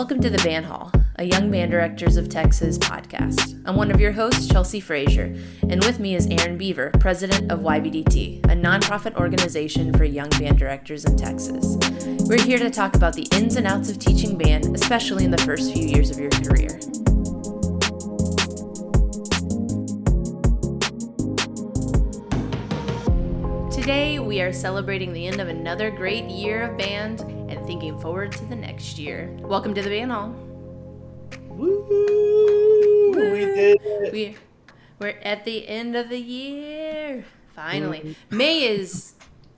Welcome to the Band Hall, a Young Band Directors of Texas podcast. I'm one of your hosts, Chelsea Frazier, and with me is Aaron Beaver, president of YBDT, a nonprofit organization for young band directors in Texas. We're here to talk about the ins and outs of teaching band, especially in the first few years of your career. Today, we are celebrating the end of another great year of band and thinking forward to the next year. Welcome to the Band Hall. Woo! We did it. We're, we're at the end of the year. Finally. Mm-hmm. May is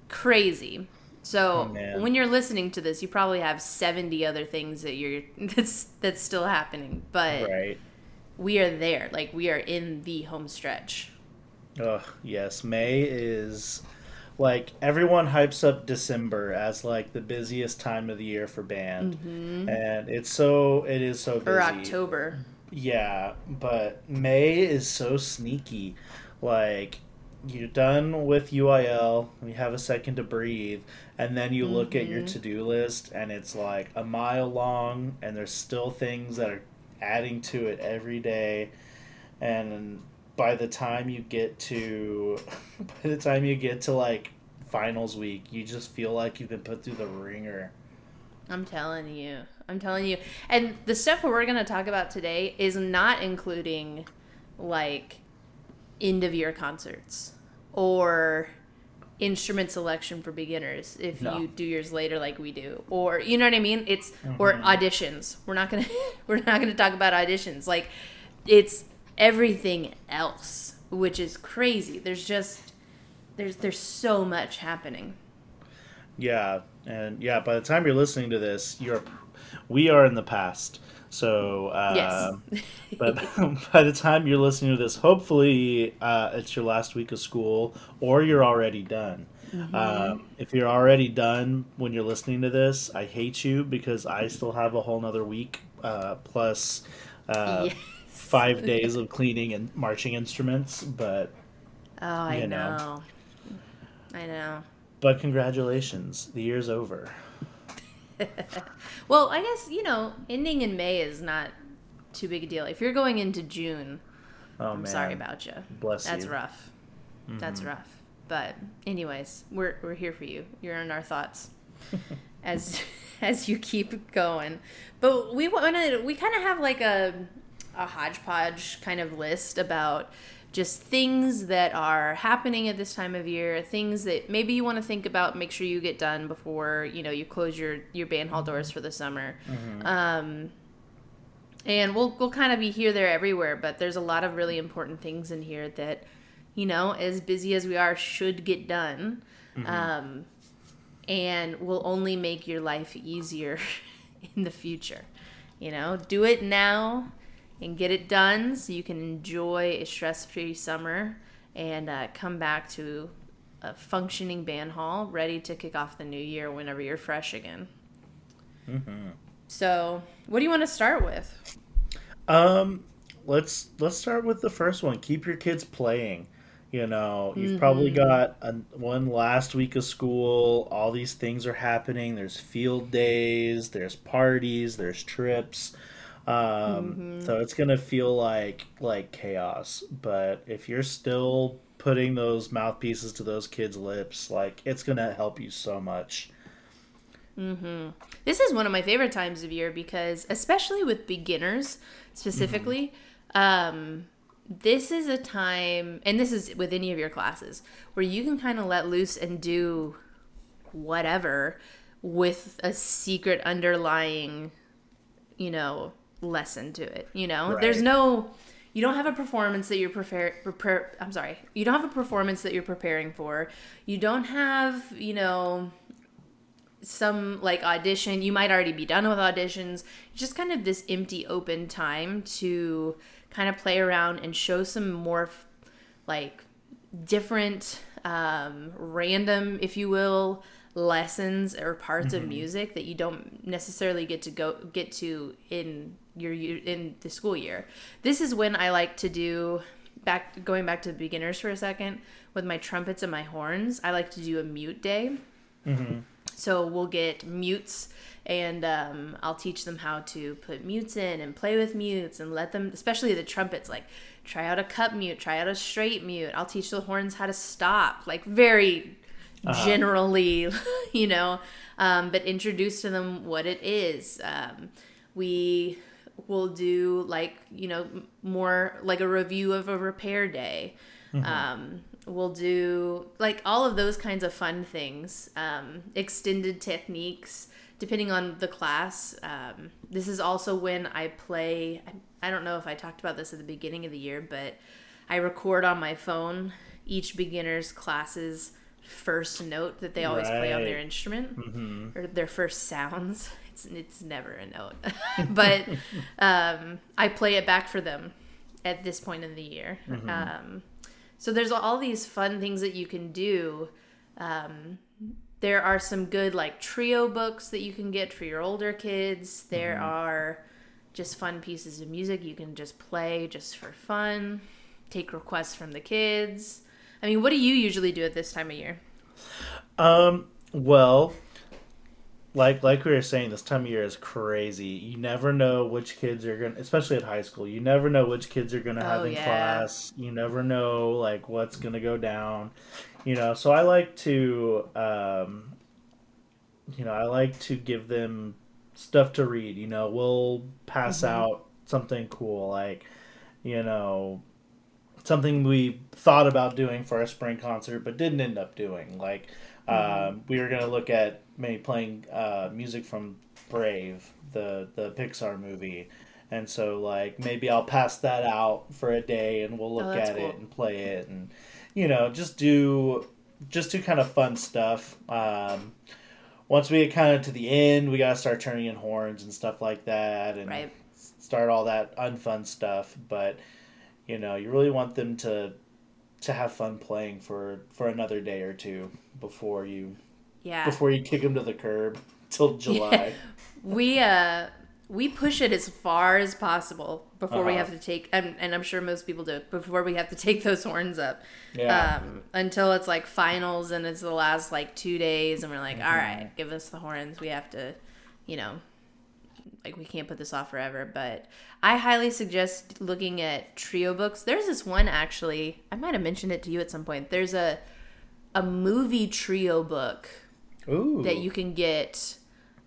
crazy. So Oh, when you're listening to this, you probably have 70 other things that you're that's that's still happening. But Right. we are there. Like we are in the home stretch. Oh, yes. May is like everyone hypes up December as like the busiest time of the year for band. Mm-hmm. And it's so it is so busy. Or October. Yeah, but May is so sneaky. Like you're done with UIL, you have a second to breathe, and then you look at your mm-hmm. to-do list and it's like a mile long and there's still things that are adding to it every day. And by the time you get to by the time you get to like finals week, you just feel like you've been put through the wringer. I'm telling you. I'm telling you. And the stuff we're going to talk about today is not including like end of year concerts or instrument selection for beginners if No. you do yours later like we do or you know what i mean it's or mm-hmm. auditions we're not gonna we're not gonna talk about auditions like it's everything else which is crazy there's just there's there's so much happening Yeah, and yeah, by the time you're listening to this, you're we are in the past. So, uh, yes but by the time you're listening to this, hopefully uh, it's your last week of school or you're already done. Um, if you're already done when you're listening to this, I hate you because I still have a whole nother week uh, plus uh, Yes. Five days of cleaning and marching instruments. But Oh, I you know. know. I know. but congratulations, the year's over. Well, I guess, you know, ending in May is not too big a deal. If you're going into June, Oh I'm man, sorry about you. Bless That's you. rough. That's mm-hmm. rough. But anyways, we're we're here for you. You're in our thoughts as as you keep going. But we want to we kind of have like a a hodgepodge kind of list about just things that are happening at this time of year, things that maybe you want to think about, make sure you get done before, you know, you close your your band hall doors for the summer. Um and we'll we'll kind of be here there everywhere but there's a lot of really important things in here that you know as busy as we are should get done. Um, and will only make your life easier in the future. You know do it now and get it done so you can enjoy a stress-free summer and uh, come back to a functioning band hall ready to kick off the new year whenever you're fresh again so what do you want to start with Um, let's let's start with the first one. Keep your kids playing. You know, you've probably got a, one last week of school. All these things are happening. There's field days. There's parties. There's trips. Um, So it's gonna feel like like chaos. But if you're still putting those mouthpieces to those kids' lips, like it's gonna help you so much. Hmm. This is one of my favorite times of year because, especially with beginners specifically, um, this is a time, and this is with any of your classes, where you can kind of let loose and do whatever with a secret underlying, you know, lesson to it. You know, there's no. You don't have a performance that you're prepare, prepare. I'm sorry. You don't have a performance that you're preparing for. You don't have, you know, some like audition you might already be done with auditions just kind of this empty open time to kind of play around and show some more like different um, random if you will lessons or parts of music that you don't necessarily get to go get to in your in the school year this is when i like to do back going back to beginners for a second with my trumpets and my horns i like to do a mute day So we'll get mutes and um, I'll teach them how to put mutes in and play with mutes and let them, especially the trumpets, like try out a cup mute, try out a straight mute. I'll teach the horns how to stop, like very uh-huh. generally, you know, um, but introduce to them what it is. Um, we will do like, you know, more like a review of a repair day. Mm-hmm. Um, we'll do like all of those kinds of fun things, um, extended techniques depending on the class. Um, this is also when I play. I don't know if I talked about this at the beginning of the year, but I record on my phone each beginner's class's first note that they always right. play on their instrument mm-hmm. or their first sounds. It's it's never a note, but um, I play it back for them at this point in the year. Mm-hmm. Um, so there's all these fun things that you can do. Um, there are some good like trio books that you can get for your older kids. There mm-hmm. are just fun pieces of music you can just play just for fun. Take requests from the kids. I mean, what do you usually do at this time of year? Um, well, like like we were saying, this time of year is crazy. You never know which kids are gonna, especially at high school. You never know which kids are gonna have oh, in yeah. class. You never know like what's gonna go down you know so i like to um, you know i like to give them stuff to read you know we'll pass mm-hmm. out something cool like you know something we thought about doing for our spring concert but didn't end up doing like mm-hmm. um, we were going to look at maybe playing uh, music from brave the the pixar movie and so like maybe i'll pass that out for a day and we'll look oh, at cool. it and play it and you know, just do just do kind of fun stuff. Um, once we get kind of to the end, we gotta start turning in horns and stuff like that, and right. start all that unfun stuff. But you know, you really want them to to have fun playing for for another day or two before you yeah before you kick them to the curb till July. we uh we push it as far as possible before uh-huh. we have to take and, and, i'm sure most people do before we have to take those horns up yeah. Um, until it's like finals and it's the last like two days and we're like mm-hmm. all right give us the horns we have to you know like we can't put this off forever but i highly suggest looking at trio books there's this one actually i might have mentioned it to you at some point there's a a movie trio book Ooh. that you can get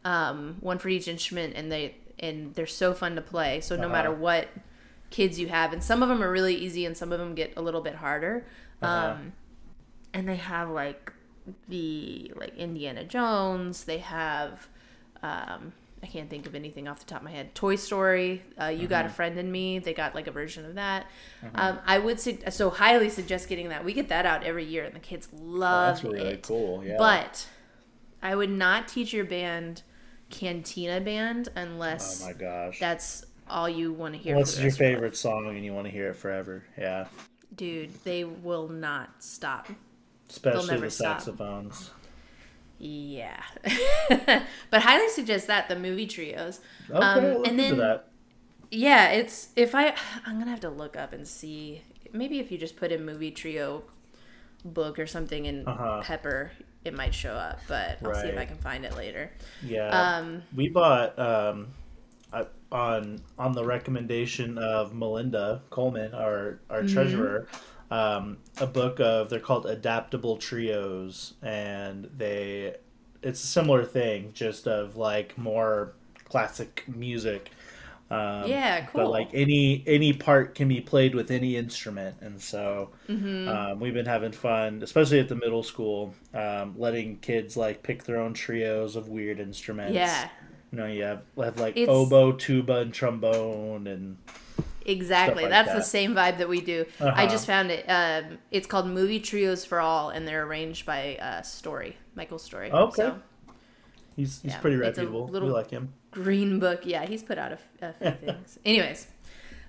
um, one for each instrument and they and they're so fun to play. So no uh-huh. matter what kids you have, and some of them are really easy, and some of them get a little bit harder. Uh-huh. Um, and they have like the like Indiana Jones. They have um, I can't think of anything off the top of my head. Toy Story. Uh, you got a mm-hmm. friend in me. They got like a version of that. Mm-hmm. Um, I would su- so highly suggest getting that. We get that out every year, and the kids love oh, that's really it. Cool. Yeah. But I would not teach your band Cantina Band unless oh my gosh that's all you want to hear. What's your favorite song and you want to hear it forever? Yeah, dude, they will not stop. Especially the saxophones. Stop. Yeah, but highly suggest that the movie trios. Okay, um, and then yeah, it's if I I'm gonna have to look up and see maybe if you just put in movie trio book or something in uh-huh. Pepper, it might show up, but I'll right. see if I can find it later. Yeah. Um, we bought um, on on the recommendation of Melinda Coleman, our our mm-hmm. treasurer, um, a book of they're called adaptable trios, and they it's a similar thing, just of like more classic music um, yeah, cool. But like any any part can be played with any instrument, and so mm-hmm. um, we've been having fun, especially at the middle school, um, letting kids like pick their own trios of weird instruments. Yeah, you know, you have, have like it's... oboe, tuba, and trombone, and exactly like that's that. the same vibe that we do. Uh-huh. I just found it. Um, it's called Movie Trios for All, and they're arranged by uh, Story, Michael Story. Okay. So, he's he's yeah, pretty reputable. Little, we like him Green Book. Yeah, he's put out a, a few things. Anyways,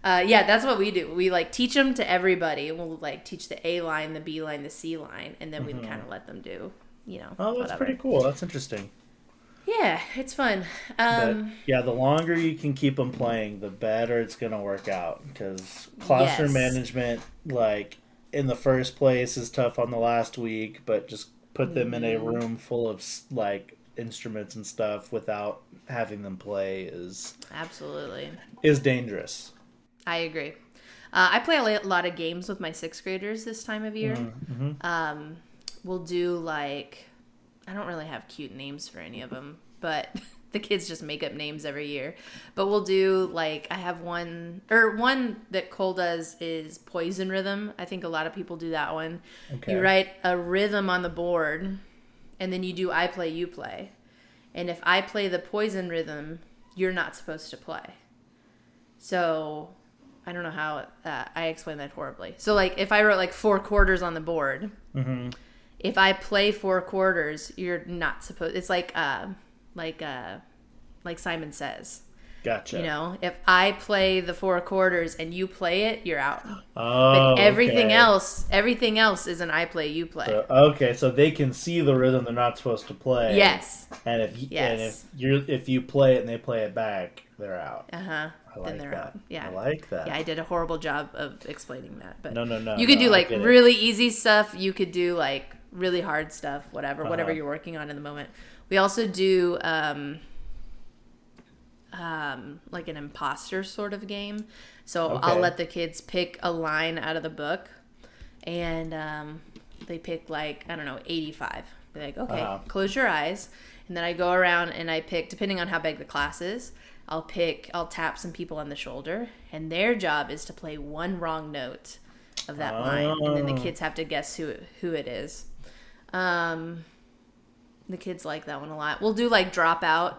uh, yeah, that's what we do. We like teach them to everybody. We'll like teach the A line, the B line, the C line, and then mm-hmm. we kind of let them do, you know. Oh, that's whatever. pretty cool. That's interesting. Yeah, it's fun. Um, yeah, the longer you can keep them playing, the better it's gonna work out. Because classroom yes. management, like in the first place, is tough on the last week, but just put them mm-hmm. in a mm-hmm. room full of like instruments and stuff without having them play is Absolutely. is dangerous. I agree. Uh, I play a lot of games with my sixth graders this time of year. Mm-hmm. Um, we'll do like, I don't really have cute names for any of them, but the kids just make up names every year. But we'll do like, I have one, or one that Cole does is Poison Rhythm. I think a lot of people do that one. Okay. You write a rhythm on the board, and then you do I play, you play. And if I play the poison rhythm, you're not supposed to play. So I don't know how uh, I explained that horribly. So like if I wrote like four quarters on the board, Mm-hmm. if I play four quarters, you're not supposed. It's like uh, like uh, like Simon says. Gotcha. You know, if I play the four quarters and you play it, you're out. oh, But everything okay. else, everything else is an I play, you play. So, okay, so they can see the rhythm they're not supposed to play. yes. And if y- and if Yes. you if you play it and they play it back, they're out. Uh huh. I like Then they're that. out. Yeah. I like that. Yeah, I did a horrible job of explaining that, but No, no, no, You could no, do like get it. really easy stuff. You could do like really hard stuff, whatever, whatever Uh-huh. you're working on in the moment. We also do um, um, like an imposter sort of game. So I'll let the kids pick a line out of the book, and um, they pick like I don't know, 85. Be like, okay, Uh-huh. close your eyes, and then I go around and I pick depending on how big the class is. I'll pick, I'll tap some people on the shoulder, and their job is to play one wrong note of that line, and then the Oh. kids have to guess who who it is. Um, the kids like that one a lot. We'll do like dropout.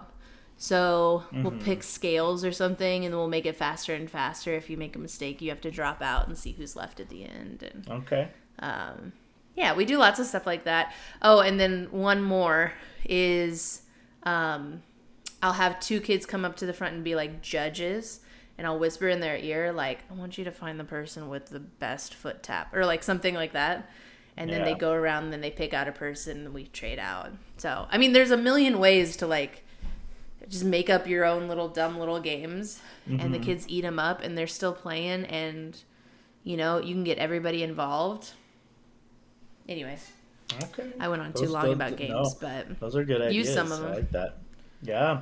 So we'll Mm-hmm. pick scales or something, and then we'll make it faster and faster. If you make a mistake, you have to drop out and see who's left at the end. And Okay. um, yeah, we do lots of stuff like that. Oh, and then one more is um, I'll have two kids come up to the front and be like judges, and I'll whisper in their ear like, "I want you to find the person with the best foot tap," or like something like that. And then they go around, and then they pick out a person, and we trade out. So I mean, there's a million ways to like just make up your own little dumb little games, and the kids eat them up, and they're still playing, and you know you can get everybody involved. Anyways, Okay. I went on too long those- about no. games, but Those are good ideas. Use some of I them. like that. Yeah.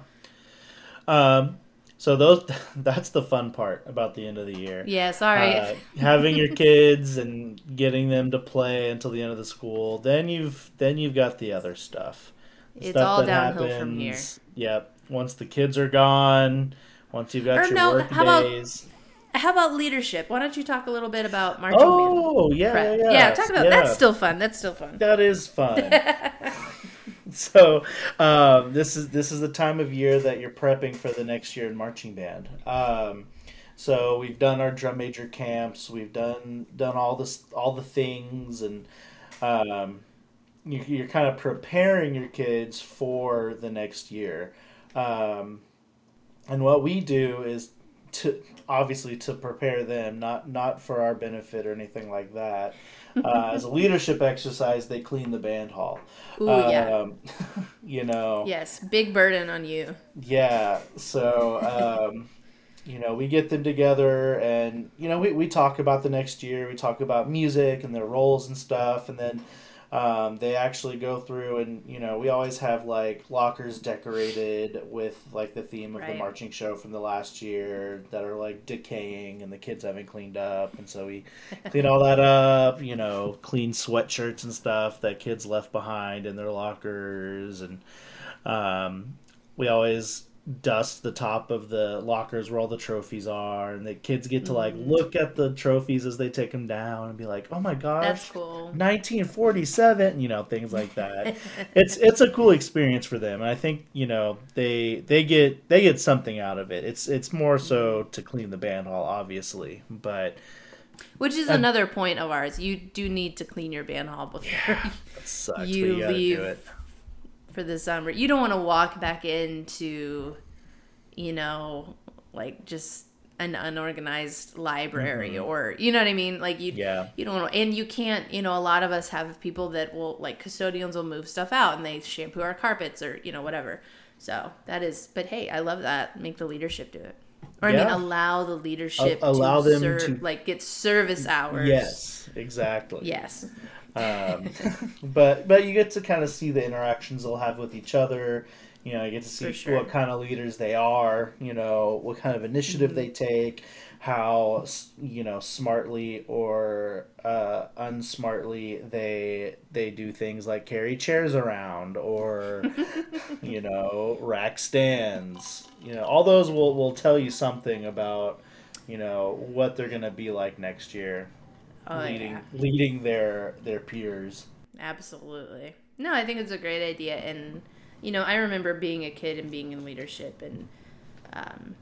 Um. So those that's the fun part about the end of the year. yeah, sorry. Uh, having your kids and getting them to play until the end of the school. Then you've then you've got the other stuff. The It's stuff all that downhill from here. happens- Yep. Once the kids are gone, once you've got Or your no, work how about days. How about leadership? Why don't you talk a little bit about marching band? Oh yeah, prep? yeah, yeah. talk about yeah. that's still fun. That's still fun. That is fun. so um, this is this is the time of year that you're prepping for the next year in marching band. Um, so we've done our drum major camps. We've done done all this all the things, and um, you're kind of preparing your kids for the next year. Um, and what we do is to obviously to prepare them, not not for our benefit or anything like that. Uh, as a leadership exercise, they clean the band hall. Ooh, yeah. Um, you know. Yes, big burden on you. Yeah. So, um, you know, we get them together and, you know, we, we talk about the next year. We talk about music and their roles and stuff. And then um, they actually go through and, you know, we always have like lockers decorated with like the theme of the marching show from the last year that are like decaying and the kids haven't cleaned up. And so we clean all that up, you know, clean sweatshirts and stuff that kids left behind in their lockers. And, um, we always dust the top of the lockers where all the trophies are, and the kids get to like Mm-hmm. look at the trophies as they take them down and be like, "Oh my gosh, That's cool. 1947," you know, things like that. it's it's a cool experience for them, and I think you know they they get they get something out of it. It's it's more so to clean the band hall, obviously, but Which is And- another point of ours. You do need to clean your band hall before sucks. You leave do it. For the summer. You don't want to walk back into, you know, like just an unorganized library or you know what I mean? Like you Mm-hmm. Yeah. you don't want and you can't, you know, a lot of us have people that will like custodians will move stuff out and they shampoo our carpets or, you know, whatever. So, that is but hey, I love that. Make the leadership do it. Or I mean allow the leadership allow to them serve, to- like get service hours. Yes, exactly. Yes. Um, but but you get to kind of see the interactions they'll have with each other. You know, you get to see sure. what kind of leaders they are. You know, what kind of initiative Mhm. they take, how you know smartly or uh, unsmartly they they do things like carry chairs around or you know rack stands. You know, all those will will tell you something about you know what they're gonna be like next year Oh, leading yeah. leading their their peers. Absolutely. No, I think it's a great idea. And, you know, I remember being a kid and being in leadership, and um,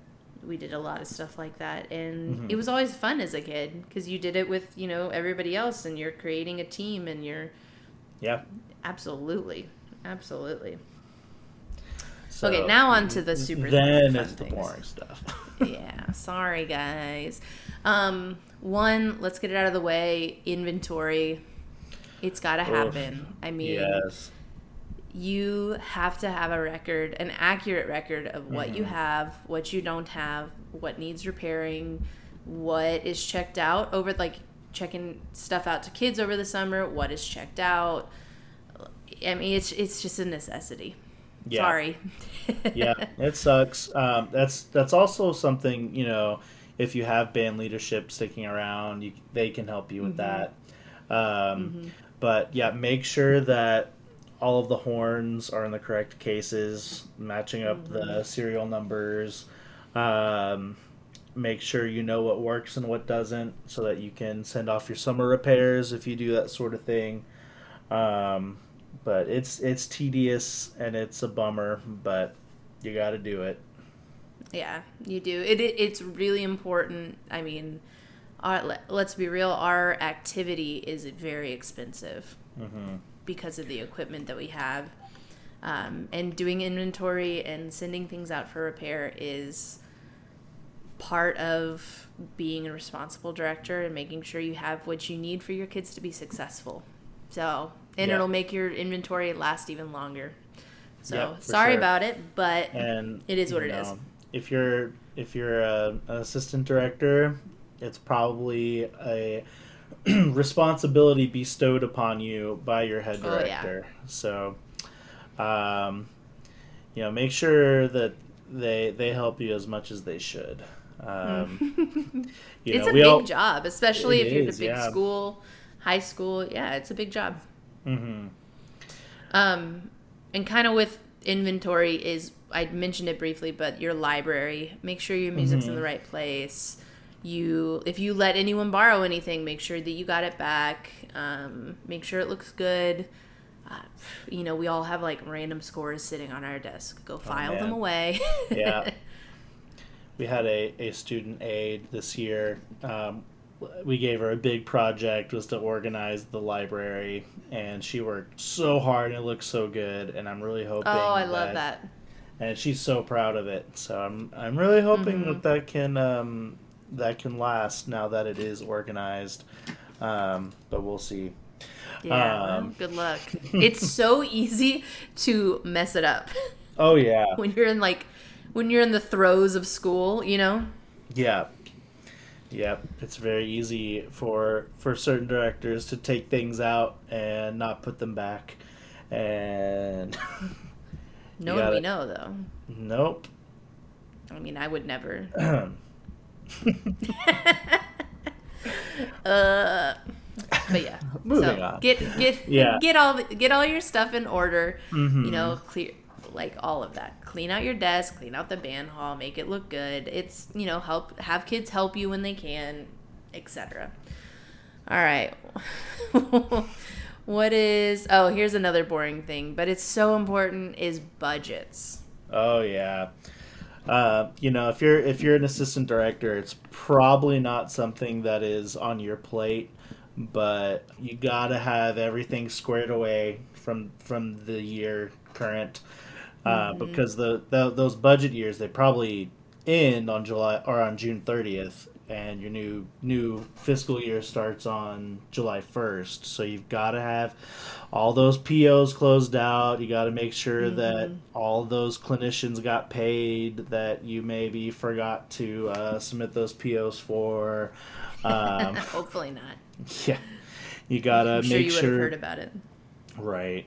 we did a lot of stuff like that. And Mhm. it was always fun as a kid because you did it with, you know, everybody else, and you're creating a team, and you're Yeah. absolutely, absolutely. So Okay, now on to the super Then it's the things. boring stuff. yeah, sorry guys. Um, one, let's get it out of the way. Inventory. It's got to Oof. happen. I mean, yes. you have to have a record, an accurate record of what you Mhm. have, what you don't have, what needs repairing, what is checked out over like checking stuff out to kids over the summer, what is checked out. I mean, it's it's just a necessity. Yeah. Sorry. yeah, it sucks. Um, that's that's also something you know. If you have band leadership sticking around, you, they can help you with Mhm. that. Um, Mhm. But yeah, make sure that all of the horns are in the correct cases, matching up the Mhm. serial numbers. Um, make sure you know what works and what doesn't, so that you can send off your summer repairs if you do that sort of thing. Um, but it's it's tedious and it's a bummer, but you got to do it. Yeah, you do. It, it it's really important. I mean, our, let- let's be real. Our activity is very expensive hmm because of the equipment that we have, um, and doing inventory and sending things out for repair is part of being a responsible director and making sure you have what you need for your kids to be successful. So, and Yeah. it'll make your inventory last even longer. So, Yeah, sorry sure. about it, but And It is what it is. know, If you're if you're a, an assistant director, it's probably a responsibility bestowed upon you by your head Oh, yeah. director. So, um, you know, make sure that they they help you as much as they should. Um, you it's know, a big all- job, especially if you're is, at a big school, high school. Yeah, it's a big job. Mhm. Um, and kind of with inventory is I mentioned it briefly, but your library. Make sure your music's in Mhm. the right place. You, if you let anyone borrow anything, make sure that you got it back. Um, make sure it looks good. Uh, you know, we all have like random scores sitting on our desk. Go file them Oh, man. away. Yeah. we had a, a student aide this year. Um, we gave her a big project was to organize the library, and she worked so hard and it looked so good. And I'm really hoping. oh, I love that. And she's so proud of it. So I'm I'm really hoping Mhm. that that can um, that can last now that it is organized. Um, but we'll see. Yeah. Um, good luck. it's so easy to mess it up Oh yeah, when you're in like when you're in the throes of school, you know? Yeah. Yep. It's very easy for for certain directors to take things out and not put them back. And No one we know though. nope. I mean, I would never. Uh, but yeah. so on. Get get Yeah. get all get all your stuff in order. Mhm. You know, clear like all of that. Clean out your desk, clean out the band hall, make it look good. It's you know help have kids help you when they can, etc. All right. what is oh here's another boring thing, but it's so important is budgets. Oh yeah. Uh, you know, if you're if you're an assistant director, it's probably not something that is on your plate, but you gotta have everything squared away from from the year current, uh, Mhm. because the, the those budget years they probably end on July or on June thirtieth, and your new new fiscal year starts on July first. So you've got to have all those POs closed out. You got to make sure that Mhm. all those clinicians got paid that you maybe forgot to uh, submit those POs for. Um, Hopefully not. yeah, You gotta I'm sure make you would sure, have heard about it. right.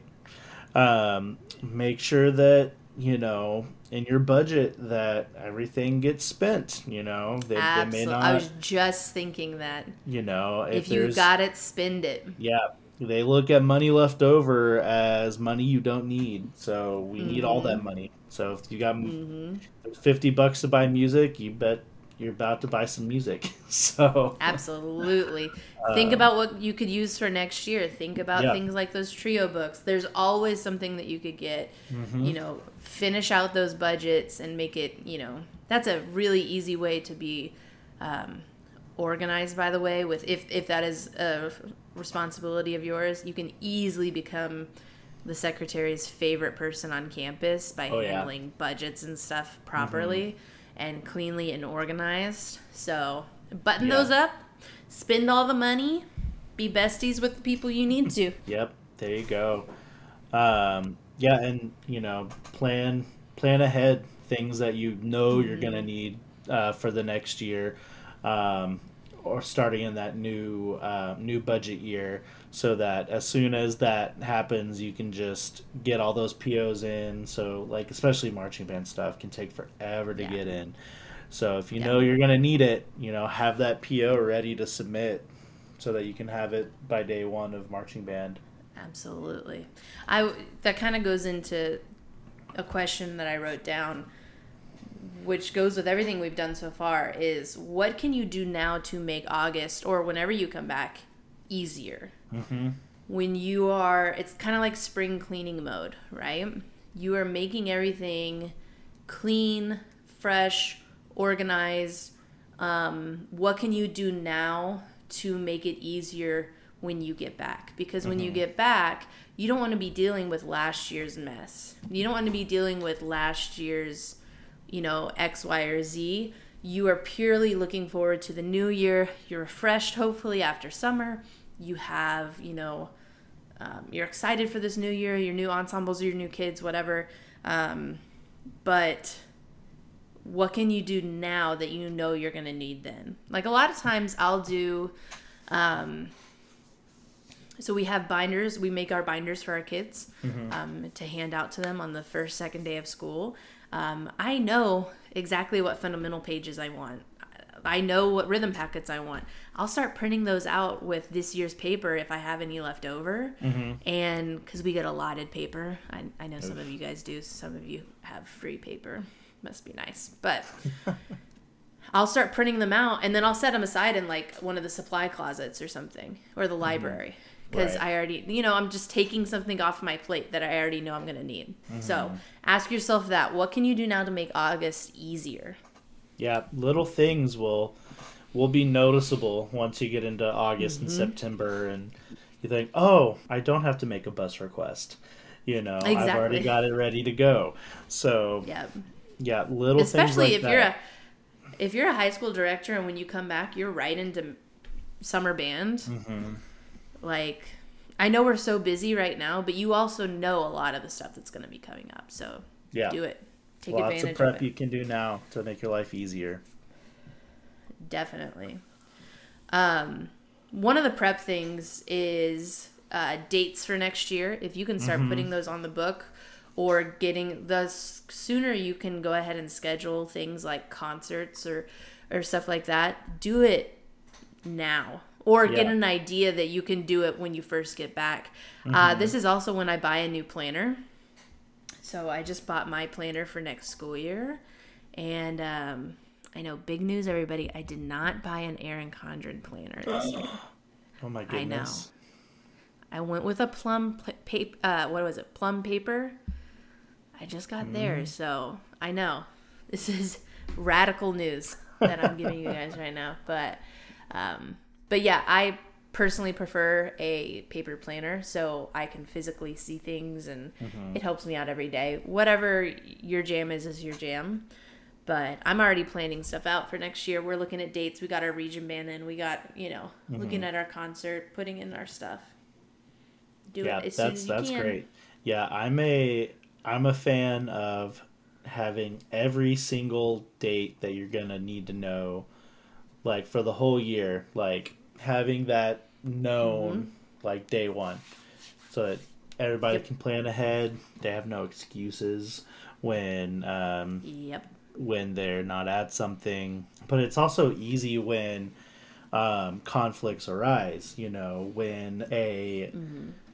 Um, make sure that you know in your budget that everything gets spent. You know, they, they may not. I was just thinking that. you know, if, If, you got it, spend it. yeah, they look at money left over as money you don't need. So we need all that money. So if you got hmm fifty bucks to buy music, you bet you're about to buy some music. So Absolutely. Think about what you could use for next year. Think about Uh, Yeah. things like those trio books. There's always something that you could get. You know, finish out those budgets and make it, you know, that's a really easy way to be um, organized, by the way, with if, if that is a responsibility of yours, you can easily become the secretary's favorite person on campus by Oh, yeah. handling budgets and stuff properly and cleanly and organized. So button Yeah. those up, spend all the money, be besties with the people you need to. Yep, there you go. Um, yeah, and you know, plan plan ahead things that you know you're gonna need uh, for the next year, um, or starting in that new uh, new budget year, so that as soon as that happens, you can just get all those POs in. So like especially marching band stuff can take forever to Yeah. get in. So if you Yeah. know you're gonna need it, you know, have that PO ready to submit so that you can have it by day one of marching band. Absolutely. I that kind of goes into a question that I wrote down which goes with everything we've done so far is what can you do now to make August or whenever you come back easier? Mm-hmm. when you are it's kind of like spring cleaning mode right you are making everything clean fresh organized um, what can you do now to make it easier when you get back because when you get back you don't want to be dealing with last year's mess you don't want to be dealing with last year's you know x y or z you are purely looking forward to the new year. You're refreshed hopefully after summer. You have you know um, you're excited for this new year. Your new ensembles your new kids whatever. Um, but what can you do now that you know you're going to need then like a lot of times i'll do um, so we have binders. We make our binders for our kids um, to hand out to them on the first second day of school um, i know exactly what fundamental pages i want. I know what rhythm packets i want. I'll start printing those out with this year's paper if i have any left over. And because we get allotted paper. I, I know some of you guys do. Some of you have free paper. Must be nice. But I'll start printing them out and then I'll set them aside in like one of the supply closets or something or the library because Right. I already, you know, I'm just taking something off my plate that I already know I'm going to need. So ask yourself that. What can you do now to make August easier? Yeah, little things will will be noticeable once you get into August and September, and you think, "Oh, I don't have to make a bus request." You know, I've already got it ready to go. So Yeah. yeah, little Especially things if like you're a if you're a high school director and when you come back you're right into summer band. Mm-hmm. Like I know we're so busy right now, but you also know a lot of the stuff that's going to be coming up. So yeah, do it. Take lots of advantage prep of you can do now to make your life easier. Definitely. Um, one of the prep things is uh, dates for next year. If you can start putting those on the book or getting the sooner you can go ahead and schedule things like concerts or or stuff like that, do it now. Or get an idea that you can do it when you first get back. Uh, this is also when I buy a new planner. So I just bought my planner for next school year. And um, I know, big news, everybody. I did not buy an Erin Condren planner this year. Oh my goodness. I know. I went with a plum paper. Uh, what was it? Plum paper. I just got there, so I know this is radical news that I'm giving you guys right now. But, um, but yeah, I personally prefer a paper planner so I can physically see things and mm-hmm. it helps me out every day. Whatever your jam is, is your jam. But I'm already planning stuff out for next year. We're looking at dates. We got our region band in. We got, you know, looking mm-hmm. at our concert, putting in our stuff. Do yeah, it as that's soon as that's you can. great. Yeah, I'm a I'm a fan of having every single date that you're gonna need to know, like for the whole year. Like having that known, Mm-hmm. like day one, so that everybody Yep. can plan ahead. They have no excuses when um, Yep. when they're not at something. But it's also easy when um, conflicts arise. You know, when a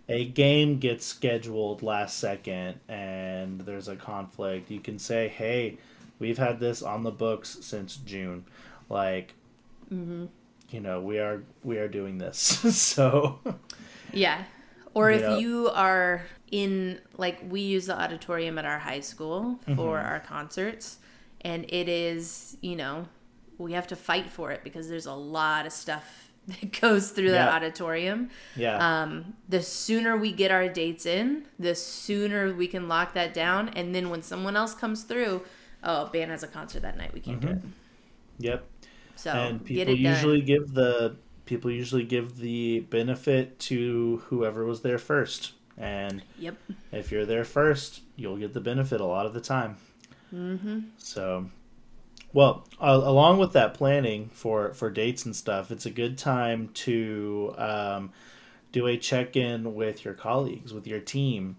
a game gets scheduled last second and there's a conflict, you can say, "Hey, we've had this on the books since June. Like, you know, we are we are doing this." so, Yeah. Or if Yeah. you are in, like, we use the auditorium at our high school for Mm-hmm. our concerts, and it is, you know, we have to fight for it because there's a lot of stuff that goes through that auditorium. yeah. Um, the sooner we get our dates in, the sooner we can lock that down. And then when someone else comes through, oh, band has a concert that night, we can't do it. yep. So and people it done. usually give the people usually give the benefit to whoever was there first and Yep. if you're there first you'll get the benefit a lot of the time mm-hmm. so well uh, along with that planning for for dates and stuff it's a good time to um, do a check-in with your colleagues with your team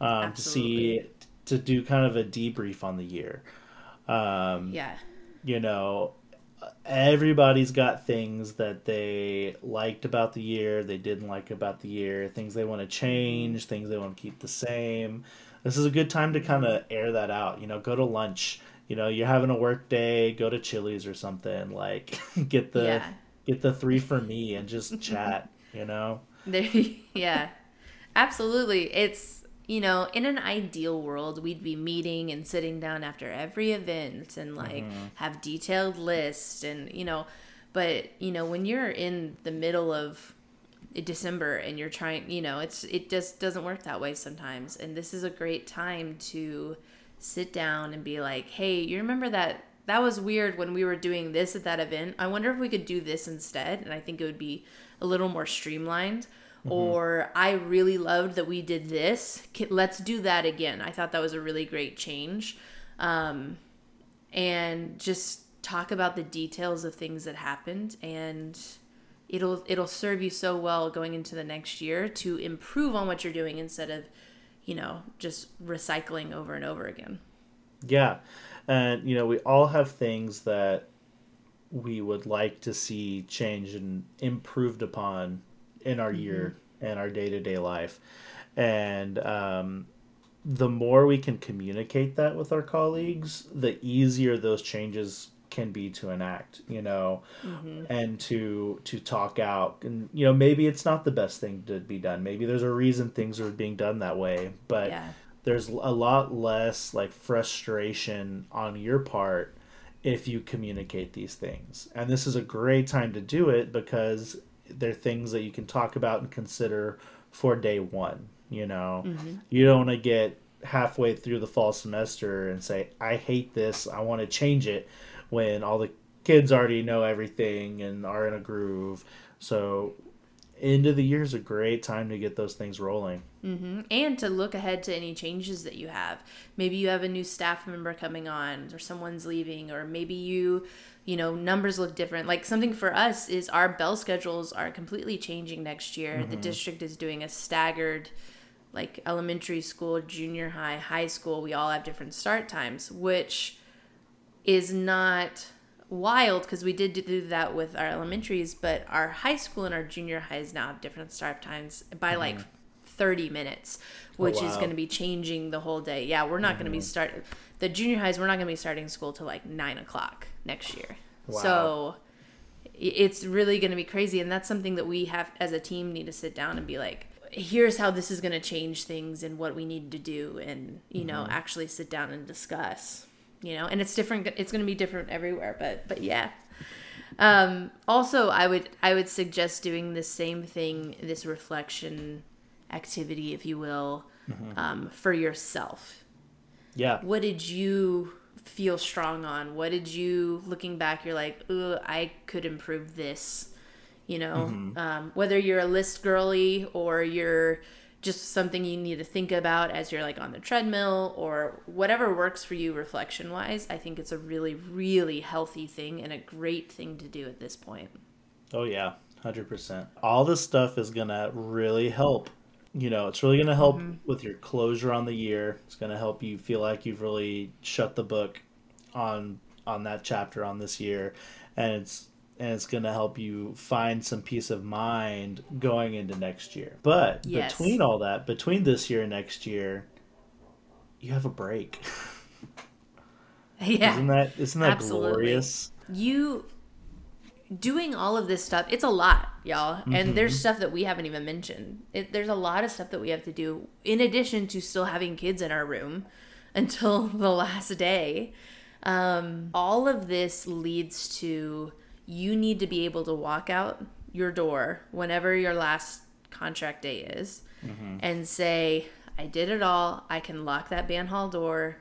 um, to see to do kind of a debrief on the year um, Yeah. you know, everybody's got things that they liked about the year, they didn't like about the year, things they want to change, mm-hmm. things they want to keep the same. This is a good time to kind of air that out. You know, go to lunch. You know, you're having a work day, go to Chili's or something. Like, get the Yeah. get the three for me and just chat. You know. There, yeah, absolutely. It's you know, in an ideal world, we'd be meeting and sitting down after every event and like mm-hmm. have detailed lists and you know, but you know, when you're in the middle of December and you're trying, you know, it's it just doesn't work that way sometimes. And this is a great time to sit down and be like, "Hey, you remember that that was weird when we were doing this at that event? I wonder if we could do this instead." And I think it would be a little more streamlined. Or I really loved that we did this. Let's do that again. I thought that was a really great change. Um, and just talk about the details of things that happened and it'll it'll serve you so well going into the next year to improve on what you're doing instead of you know just recycling over and over again Yeah. And, you know, we all have things that we would like to see changed and improved upon in our year and our day to day life. And um, the more we can communicate that with our colleagues, the easier those changes can be to enact, you know, and to to talk out. And you know, maybe it's not the best thing to be done. Maybe there's a reason things are being done that way, but yeah there's a lot less like frustration on your part if you communicate these things. And this is a great time to do it because they're things that you can talk about and consider for day one. You know, mm-hmm. you don't want to get halfway through the fall semester and say, I hate this, I want to change it when all the kids already know everything and are in a groove. So, end of the year is a great time to get those things rolling. Mm-hmm. and to look ahead to any changes that you have. Maybe you have a new staff member coming on or someone's leaving or maybe you you know numbers look different. Like something for us is our bell schedules are completely changing next year. The mm-hmm. district is doing a staggered like elementary school junior high high school. We all have different start times which is not wild because we did do that with our elementaries, but our high school and our junior highs now have different start times by mm-hmm. like 30 minutes, oh, which is wow. going to be changing the whole day. Yeah, we're not going to be mm-hmm. start the junior highs. We're not going to be starting school till like nine o'clock next year. Wow. So it's really going to be crazy, and that's something that we have as a team need to sit down and be like. Here's how this is going to change things and what we need to do, and you know, mm-hmm. actually sit down and discuss you know and it's different it's going to be different everywhere but but yeah. Um also i would i would suggest doing the same thing this reflection activity if you will um, for yourself. Yeah. what did you feel strong on? What did you looking back you're like Ugh, i could improve this you know? Um, whether you're a list girly or you're just something you need to think about as you're like on the treadmill or whatever works for you reflection wise i think it's a really really healthy thing and a great thing to do at this point Oh yeah, hundred percent. All this stuff is gonna really help. You know, it's really gonna help mm-hmm. with your closure on the year. It's gonna help you feel like you've really shut the book on on that chapter on this year, and it's and it's going to help you find some peace of mind going into next year. But yes. between all that, between this year and next year, you have a break. Yeah. Isn't that isn't that Absolutely. glorious? You doing all of this stuff, it's a lot, y'all. Mm-hmm. And there's stuff that we haven't even mentioned. It, there's a lot of stuff that we have to do in addition to still having kids in our room until the last day. Um, all of this leads to you need to be able to walk out your door whenever your last contract day is mm-hmm. and say, I did it all. I can lock that band hall door.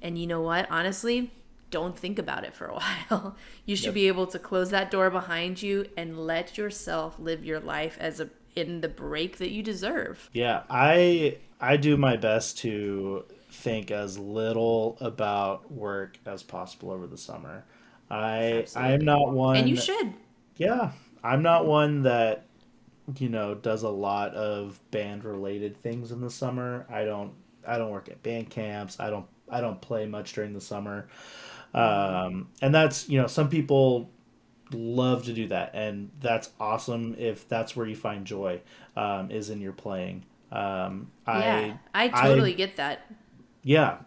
And you know what? Honestly, don't think about it for a while. You should yep. be able to close that door behind you and let yourself live your life as a in the break that you deserve. Yeah, I I do my best to think as little about work as possible over the summer. I I'm not one And you should. Yeah. I'm not one that you know does a lot of band related things in the summer. I don't I don't work at band camps. I don't I don't play much during the summer. Um, and that's you know some people love to do that and that's awesome if that's where you find joy um, is in your playing um, yeah I, I totally I, get that yeah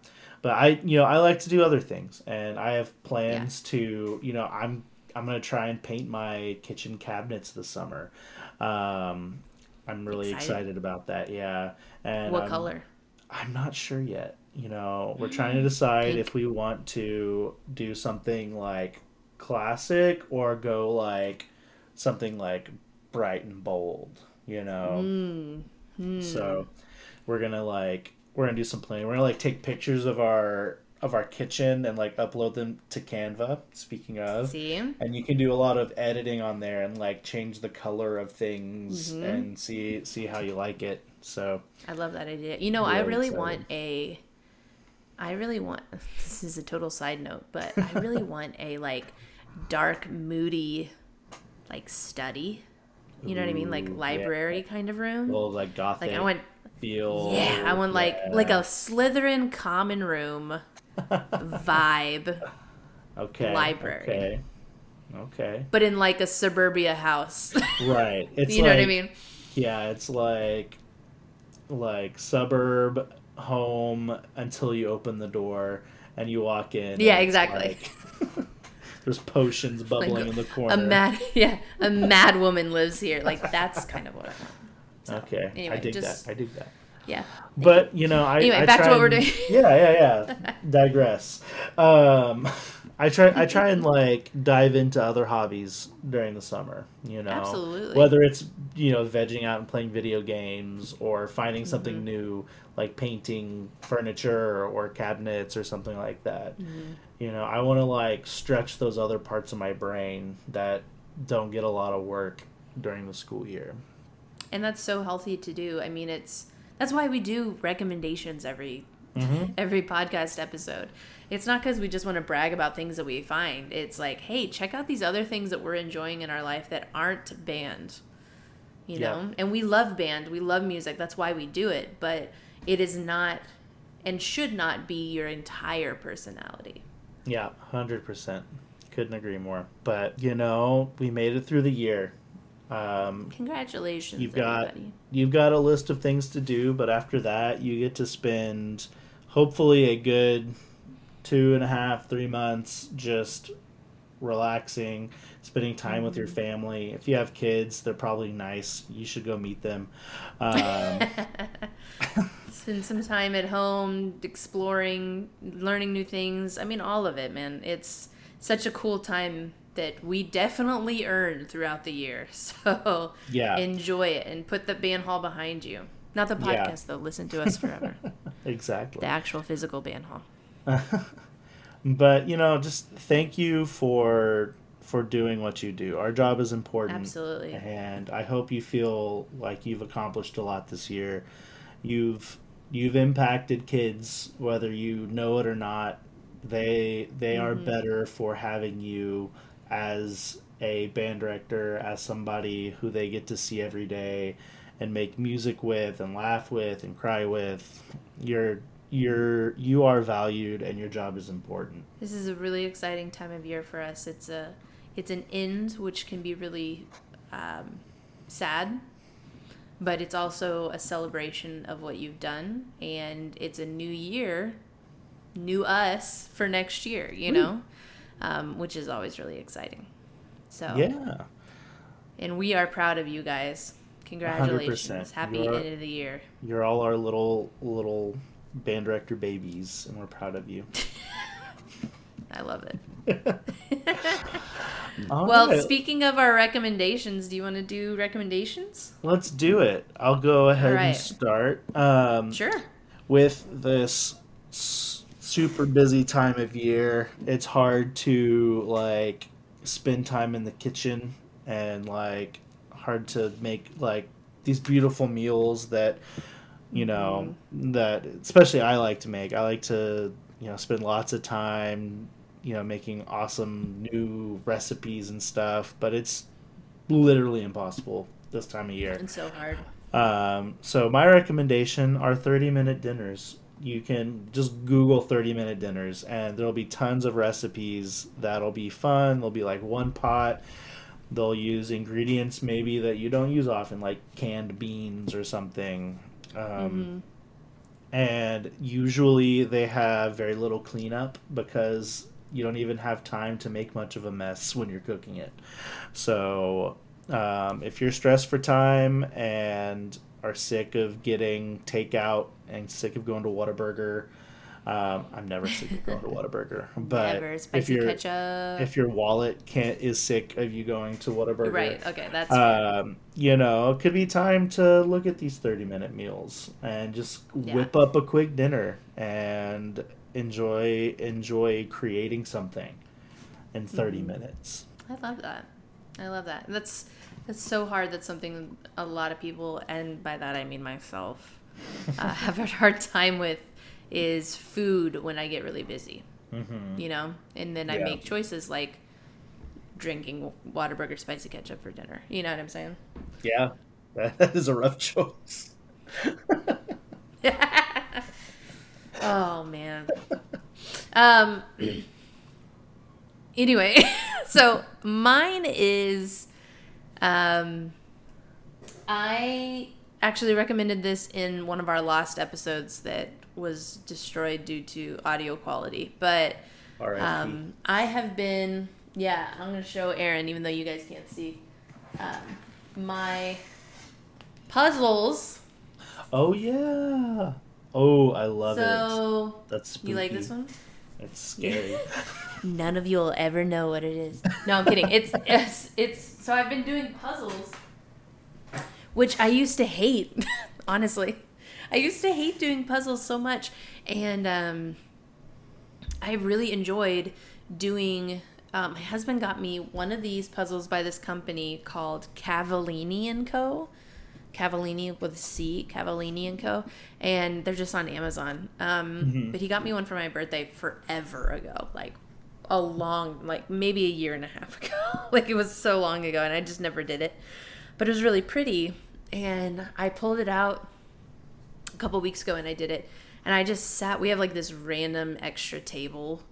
but I, you know, I like to do other things, and I have plans yeah. to, you know, I'm I'm gonna try and paint my kitchen cabinets this summer. Um, I'm really excited. excited about that. Yeah, and what color? I'm not sure yet. You know, we're trying to decide Pink. if we want to do something like classic or go like something like bright and bold. You know, mm. Mm. so we're gonna like we're gonna do some planning. We're gonna like take pictures of our of our kitchen and like upload them to Canva. Speaking of, see, and you can do a lot of editing on there and like change the color of things mm-hmm. and see see how you like it. So I love that idea. You know, really I really excited. want a. I really want. This is a total side note, but I really want a like dark, moody, like study. You know what I mean? Like library yeah. kind of room. Well, like gothic. Like I want feel. Yeah, I want like yeah. like a Slytherin common room vibe. Okay. Library. Okay. Okay. But in like a suburbia house. right. It's you like, know what I mean? Yeah, it's like like suburb home until you open the door and you walk in. Yeah, exactly. Like, there's potions bubbling like, in the corner. A mad yeah, a mad woman lives here. Like that's kind of what I want. So, okay, anyway, I dig just, that. I dig that. Yeah. But you know, I anyway I back to what we're doing. yeah, yeah, yeah. Digress. Um, I try I try and like dive into other hobbies during the summer. You know, absolutely. Whether it's you know vegging out and playing video games or finding something mm-hmm. new like painting furniture or cabinets or something like that. Mm-hmm. You know, I want to like stretch those other parts of my brain that don't get a lot of work during the school year and that's so healthy to do. I mean, it's that's why we do recommendations every mm-hmm. every podcast episode. It's not because we just want to brag about things that we find. It's like, hey, check out these other things that we're enjoying in our life that aren't band. You know, yeah. and we love band, we love music. That's why we do it. But it is not and should not be your entire personality. Yeah, hundred percent. Couldn't agree more. But you know, we made it through the year. Um, Congratulations, you've got everybody. you've got a list of things to do, but after that, you get to spend hopefully a good two and a half, three months just relaxing, spending time with your mm-hmm. family. If you have kids, they're probably nice. You should go meet them. Um, Spend some time at home, exploring, learning new things. I mean, all of it, man. It's such a cool time that we definitely earned throughout the year. So yeah, enjoy it and put the band hall behind you. Not the podcast yeah. though. Listen to us forever. exactly. The actual physical band hall. but you know, just thank you for for doing what you do. Our job is important. Absolutely. And I hope you feel like you've accomplished a lot this year. You've you've impacted kids whether you know it or not. They they mm-hmm. are better for having you as a band director as somebody who they get to see every day and make music with and laugh with and cry with. You're you're you are valued and your job is important. This is a really exciting time of year for us. It's a it's an end which can be really um, sad, but it's also a celebration of what you've done, and it's a new year, new us for next year. You know, um, which is always really exciting. So yeah, and we are proud of you guys. Congratulations! 100%. Happy You're- end of the year. you're all our little little band director babies, and we're proud of you. I love it. Well, right, speaking of our recommendations, do you want to do recommendations? let's do it. I'll go ahead right. and start. Um, Sure. with this super busy time of year, it's hard to like spend time in the kitchen and like hard to make like these beautiful meals that you know that especially I like to make. I like to you know spend lots of time you know making awesome new recipes and stuff, but it's literally impossible this time of year. It's so hard. Um, so my recommendation are 30 minute dinners. You can just Google 30 minute dinners and there'll be tons of recipes that'll be fun. They'll be like one pot. They'll use ingredients maybe that you don't use often, like canned beans or something. Um, And usually they have very little cleanup because you don't even have time to make much of a mess when you're cooking it. So um, if you're stressed for time and are sick of getting takeout and sick of going to Whataburger, um, I'm never sick of going to Whataburger. But Never. if your ketchup. if your wallet can't is sick of you going to Whataburger, right. Okay. That's um, you know, it could be time to look at these 30 minute meals and just Yeah. whip up a quick dinner and enjoy enjoy creating something in 30 Mm-hmm. minutes. I love that. I love that. That's that's so hard. That's something a lot of people, and by that I mean myself, uh, have a hard time with is food when I get really busy. Mm-hmm. You know, and then I Yeah. make choices like drinking Whataburger spicy ketchup for dinner. You know what I'm saying? Yeah, that is a rough choice. oh man. Um. Anyway, so mine is, um, I actually recommended this in one of our last episodes that was destroyed due to audio quality, but um, I have been, yeah, I'm gonna show Aaron, even though you guys can't see, um, my puzzles. oh yeah. Oh, I love it. so That's spooky. you like this one? It's scary. None of you will ever know what it is. No, I'm kidding. It's it's it's so I've been doing puzzles which I used to hate, honestly. I used to hate doing puzzles so much and um I really enjoyed doing um, my husband got me one of these puzzles by this company called Cavallini and Co. Cavallini with a C, Cavallini and Co. And they're just on Amazon. Um, Mhm. But he got me one for my birthday forever ago, like a long, like maybe a year and a half ago. like it was so long ago, and I just never did it. But it was really pretty, and I pulled it out a couple weeks ago, and I did it. And I just sat. We have like this random extra table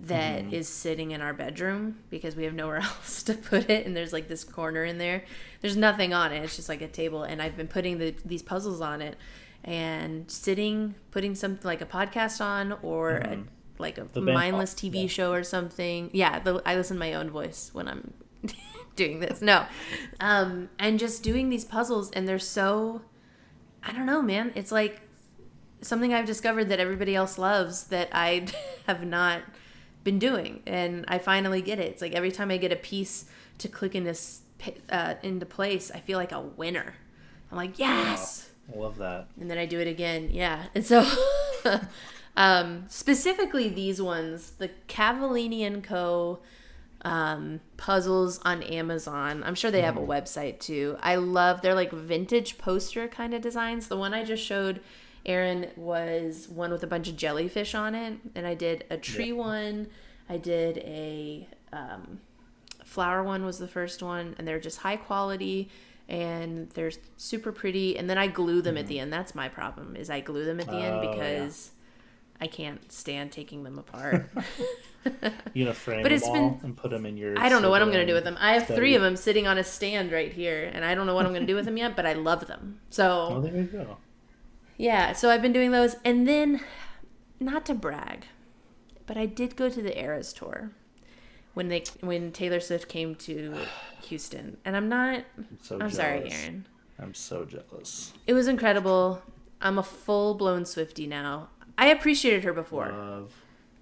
that is sitting in our bedroom because we have nowhere else to put it and there's like this corner in there. There's nothing on it. It's just like a table and i've been putting the, these puzzles on it and sitting putting something like a podcast on or a, like a The band- mindless tv yeah. show or something. Yeah the, i listen to my own voice when i'm doing this. No. Um and just doing these puzzles and they're so i don't know man it's like something I've discovered that everybody else loves that I have not been doing, and I finally get it. It's like every time I get a piece to click in this uh, into place, I feel like a winner. I'm like yes, I love that. and then I do it again. Yeah, and so um, specifically these ones, the Cavallini and Co. Um, puzzles on Amazon. I'm sure they have a website too. I love they're like vintage poster kind of designs. The one I just showed Aaron was one with a bunch of jellyfish on it, and I did a tree one. I did a um, flower one was the first one, and they're just high quality and they're super pretty. And then I glue them at the end. That's my problem is I glue them at the end because. yeah. I can't stand taking them apart. You gonna frame But them it's all been- and put them in your. I don't know what I'm gonna do with them. I have study. three of them sitting on a stand right here, and I don't know what I'm gonna do with them yet. But I love them. So Oh, there you go. Yeah, so I've been doing those. And then, not to brag, but I did go to the Eras tour when they when Taylor Swift came to Houston. And I'm not I'm so I'm sorry. Aaron. I'm so jealous. It was incredible. I'm a full-blown Swiftie now. I appreciated her before, Love.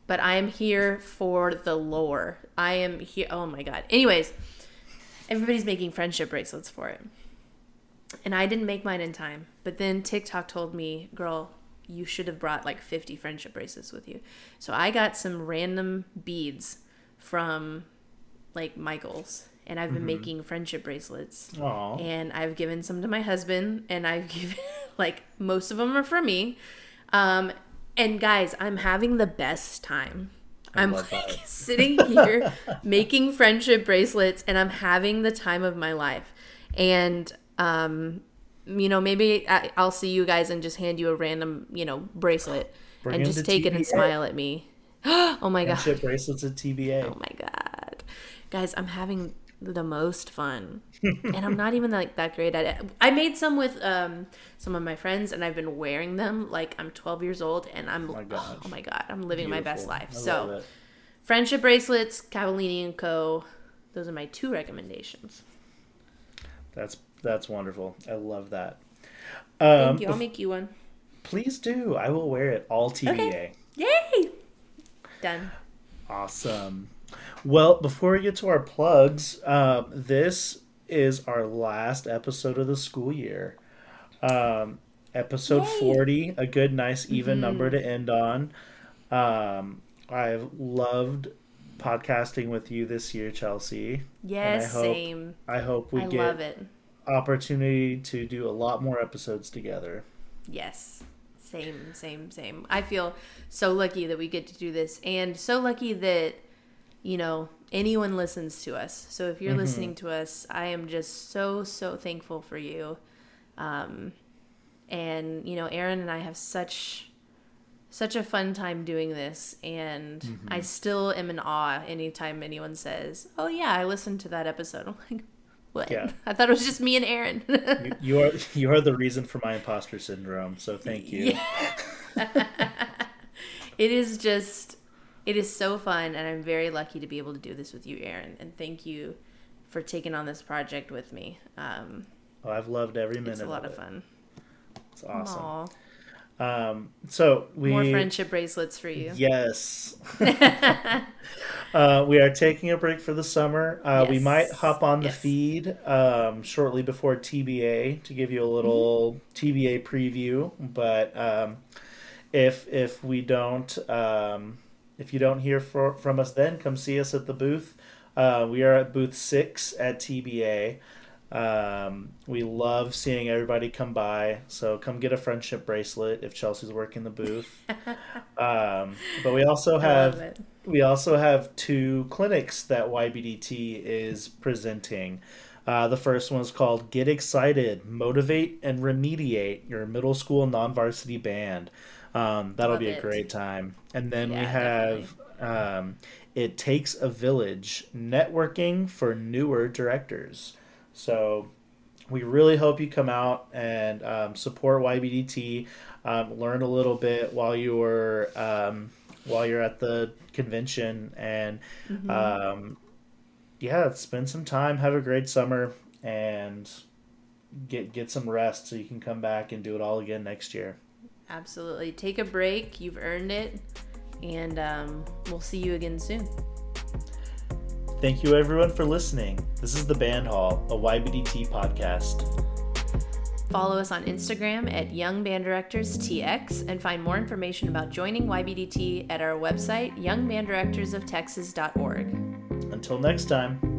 but I am here for the lore. I am here Oh my god. Anyways, everybody's making friendship bracelets for it. And I didn't make mine in time. But then TikTok told me, girl, you should have brought like 50 friendship bracelets with you. So I got some random beads from like Michael's. And I've been making friendship bracelets. Aw. And I've given some to my husband. And I've given, like, most of them are for me. Um, and guys, I'm having the best time. I'm like that. sitting here making friendship bracelets and I'm having the time of my life. And um you know, maybe I, I'll see you guys and just hand you a random, you know, bracelet Bring and just take it and smile at me. oh my god. Friendship bracelets at TBA. Oh my god. Guys, I'm having the most fun. and I'm not even like that great at it. I made some with um some of my friends and I've been wearing them like I'm 12 years old and I'm my gosh. oh my god, I'm living my best life. I so, friendship bracelets, Cavallini and Co. Those are my two recommendations. that's that's wonderful. I love that. Um, Thank you. I'll make you one. Please do. I will wear it all TBA. Okay. Yay! Done. Awesome. Well, before we get to our plugs, um, this is our last episode of the school year. Um, episode Yay. 40, a good, nice, even number to end on. Um, I've loved podcasting with you this year, Chelsea. Yes, hope same. I hope we I get love it. opportunity to do a lot more episodes together. Yes. Same, same, same. I feel so lucky that we get to do this and so lucky that, you know, anyone listens to us. So if you're Mm-hmm. listening to us, I am just so, so thankful for you. Um, and, you know, Aaron and I have such, such a fun time doing this. And Mm-hmm. I still am in awe anytime anyone says, oh, yeah, I listened to that episode. I'm like, what? Yeah. I thought it was just me and Aaron. You, you are you are the reason for my imposter syndrome, so thank you. it is just it is so fun and i'm very lucky to be able to do this with you aaron and thank you for taking on this project with me um, Oh, I've loved every minute it's a lot of of it. fun It's awesome. Aw. Um, so we more friendship bracelets for you Yes. uh, we are taking a break for the summer. Uh, We might hop on the Yes. feed um, shortly before TBA to give you a little TBA preview. But um, if if we don't, um, if you don't hear for, from us, then come see us at the booth. Uh, we are at booth six at TBA. Um, we love seeing everybody come by. So come get a friendship bracelet if Chelsea's working the booth. um, but we also have we also have two clinics that YBDT is presenting. Uh, the first one is called Get Excited, Motivate and Remediate Your Middle School Non Varsity Band. Um, that'll Love be a it. great time. And then we have um, It Takes a Village, Networking for Newer Directors. So we really hope you come out and um, support YBDT, um, learn a little bit while you're um, while you're at the convention, and um, yeah, spend some time, have a great summer, and get get some rest so you can come back and do it all again next year. Absolutely take a break you've earned it and um, we'll see you again soon Thank you everyone for listening. This is the Band Hall, a YBDT podcast. follow us on instagram at young band directors tx and find more information about joining ybdt at our website youngbanddirectorsoftexas.org Until next time.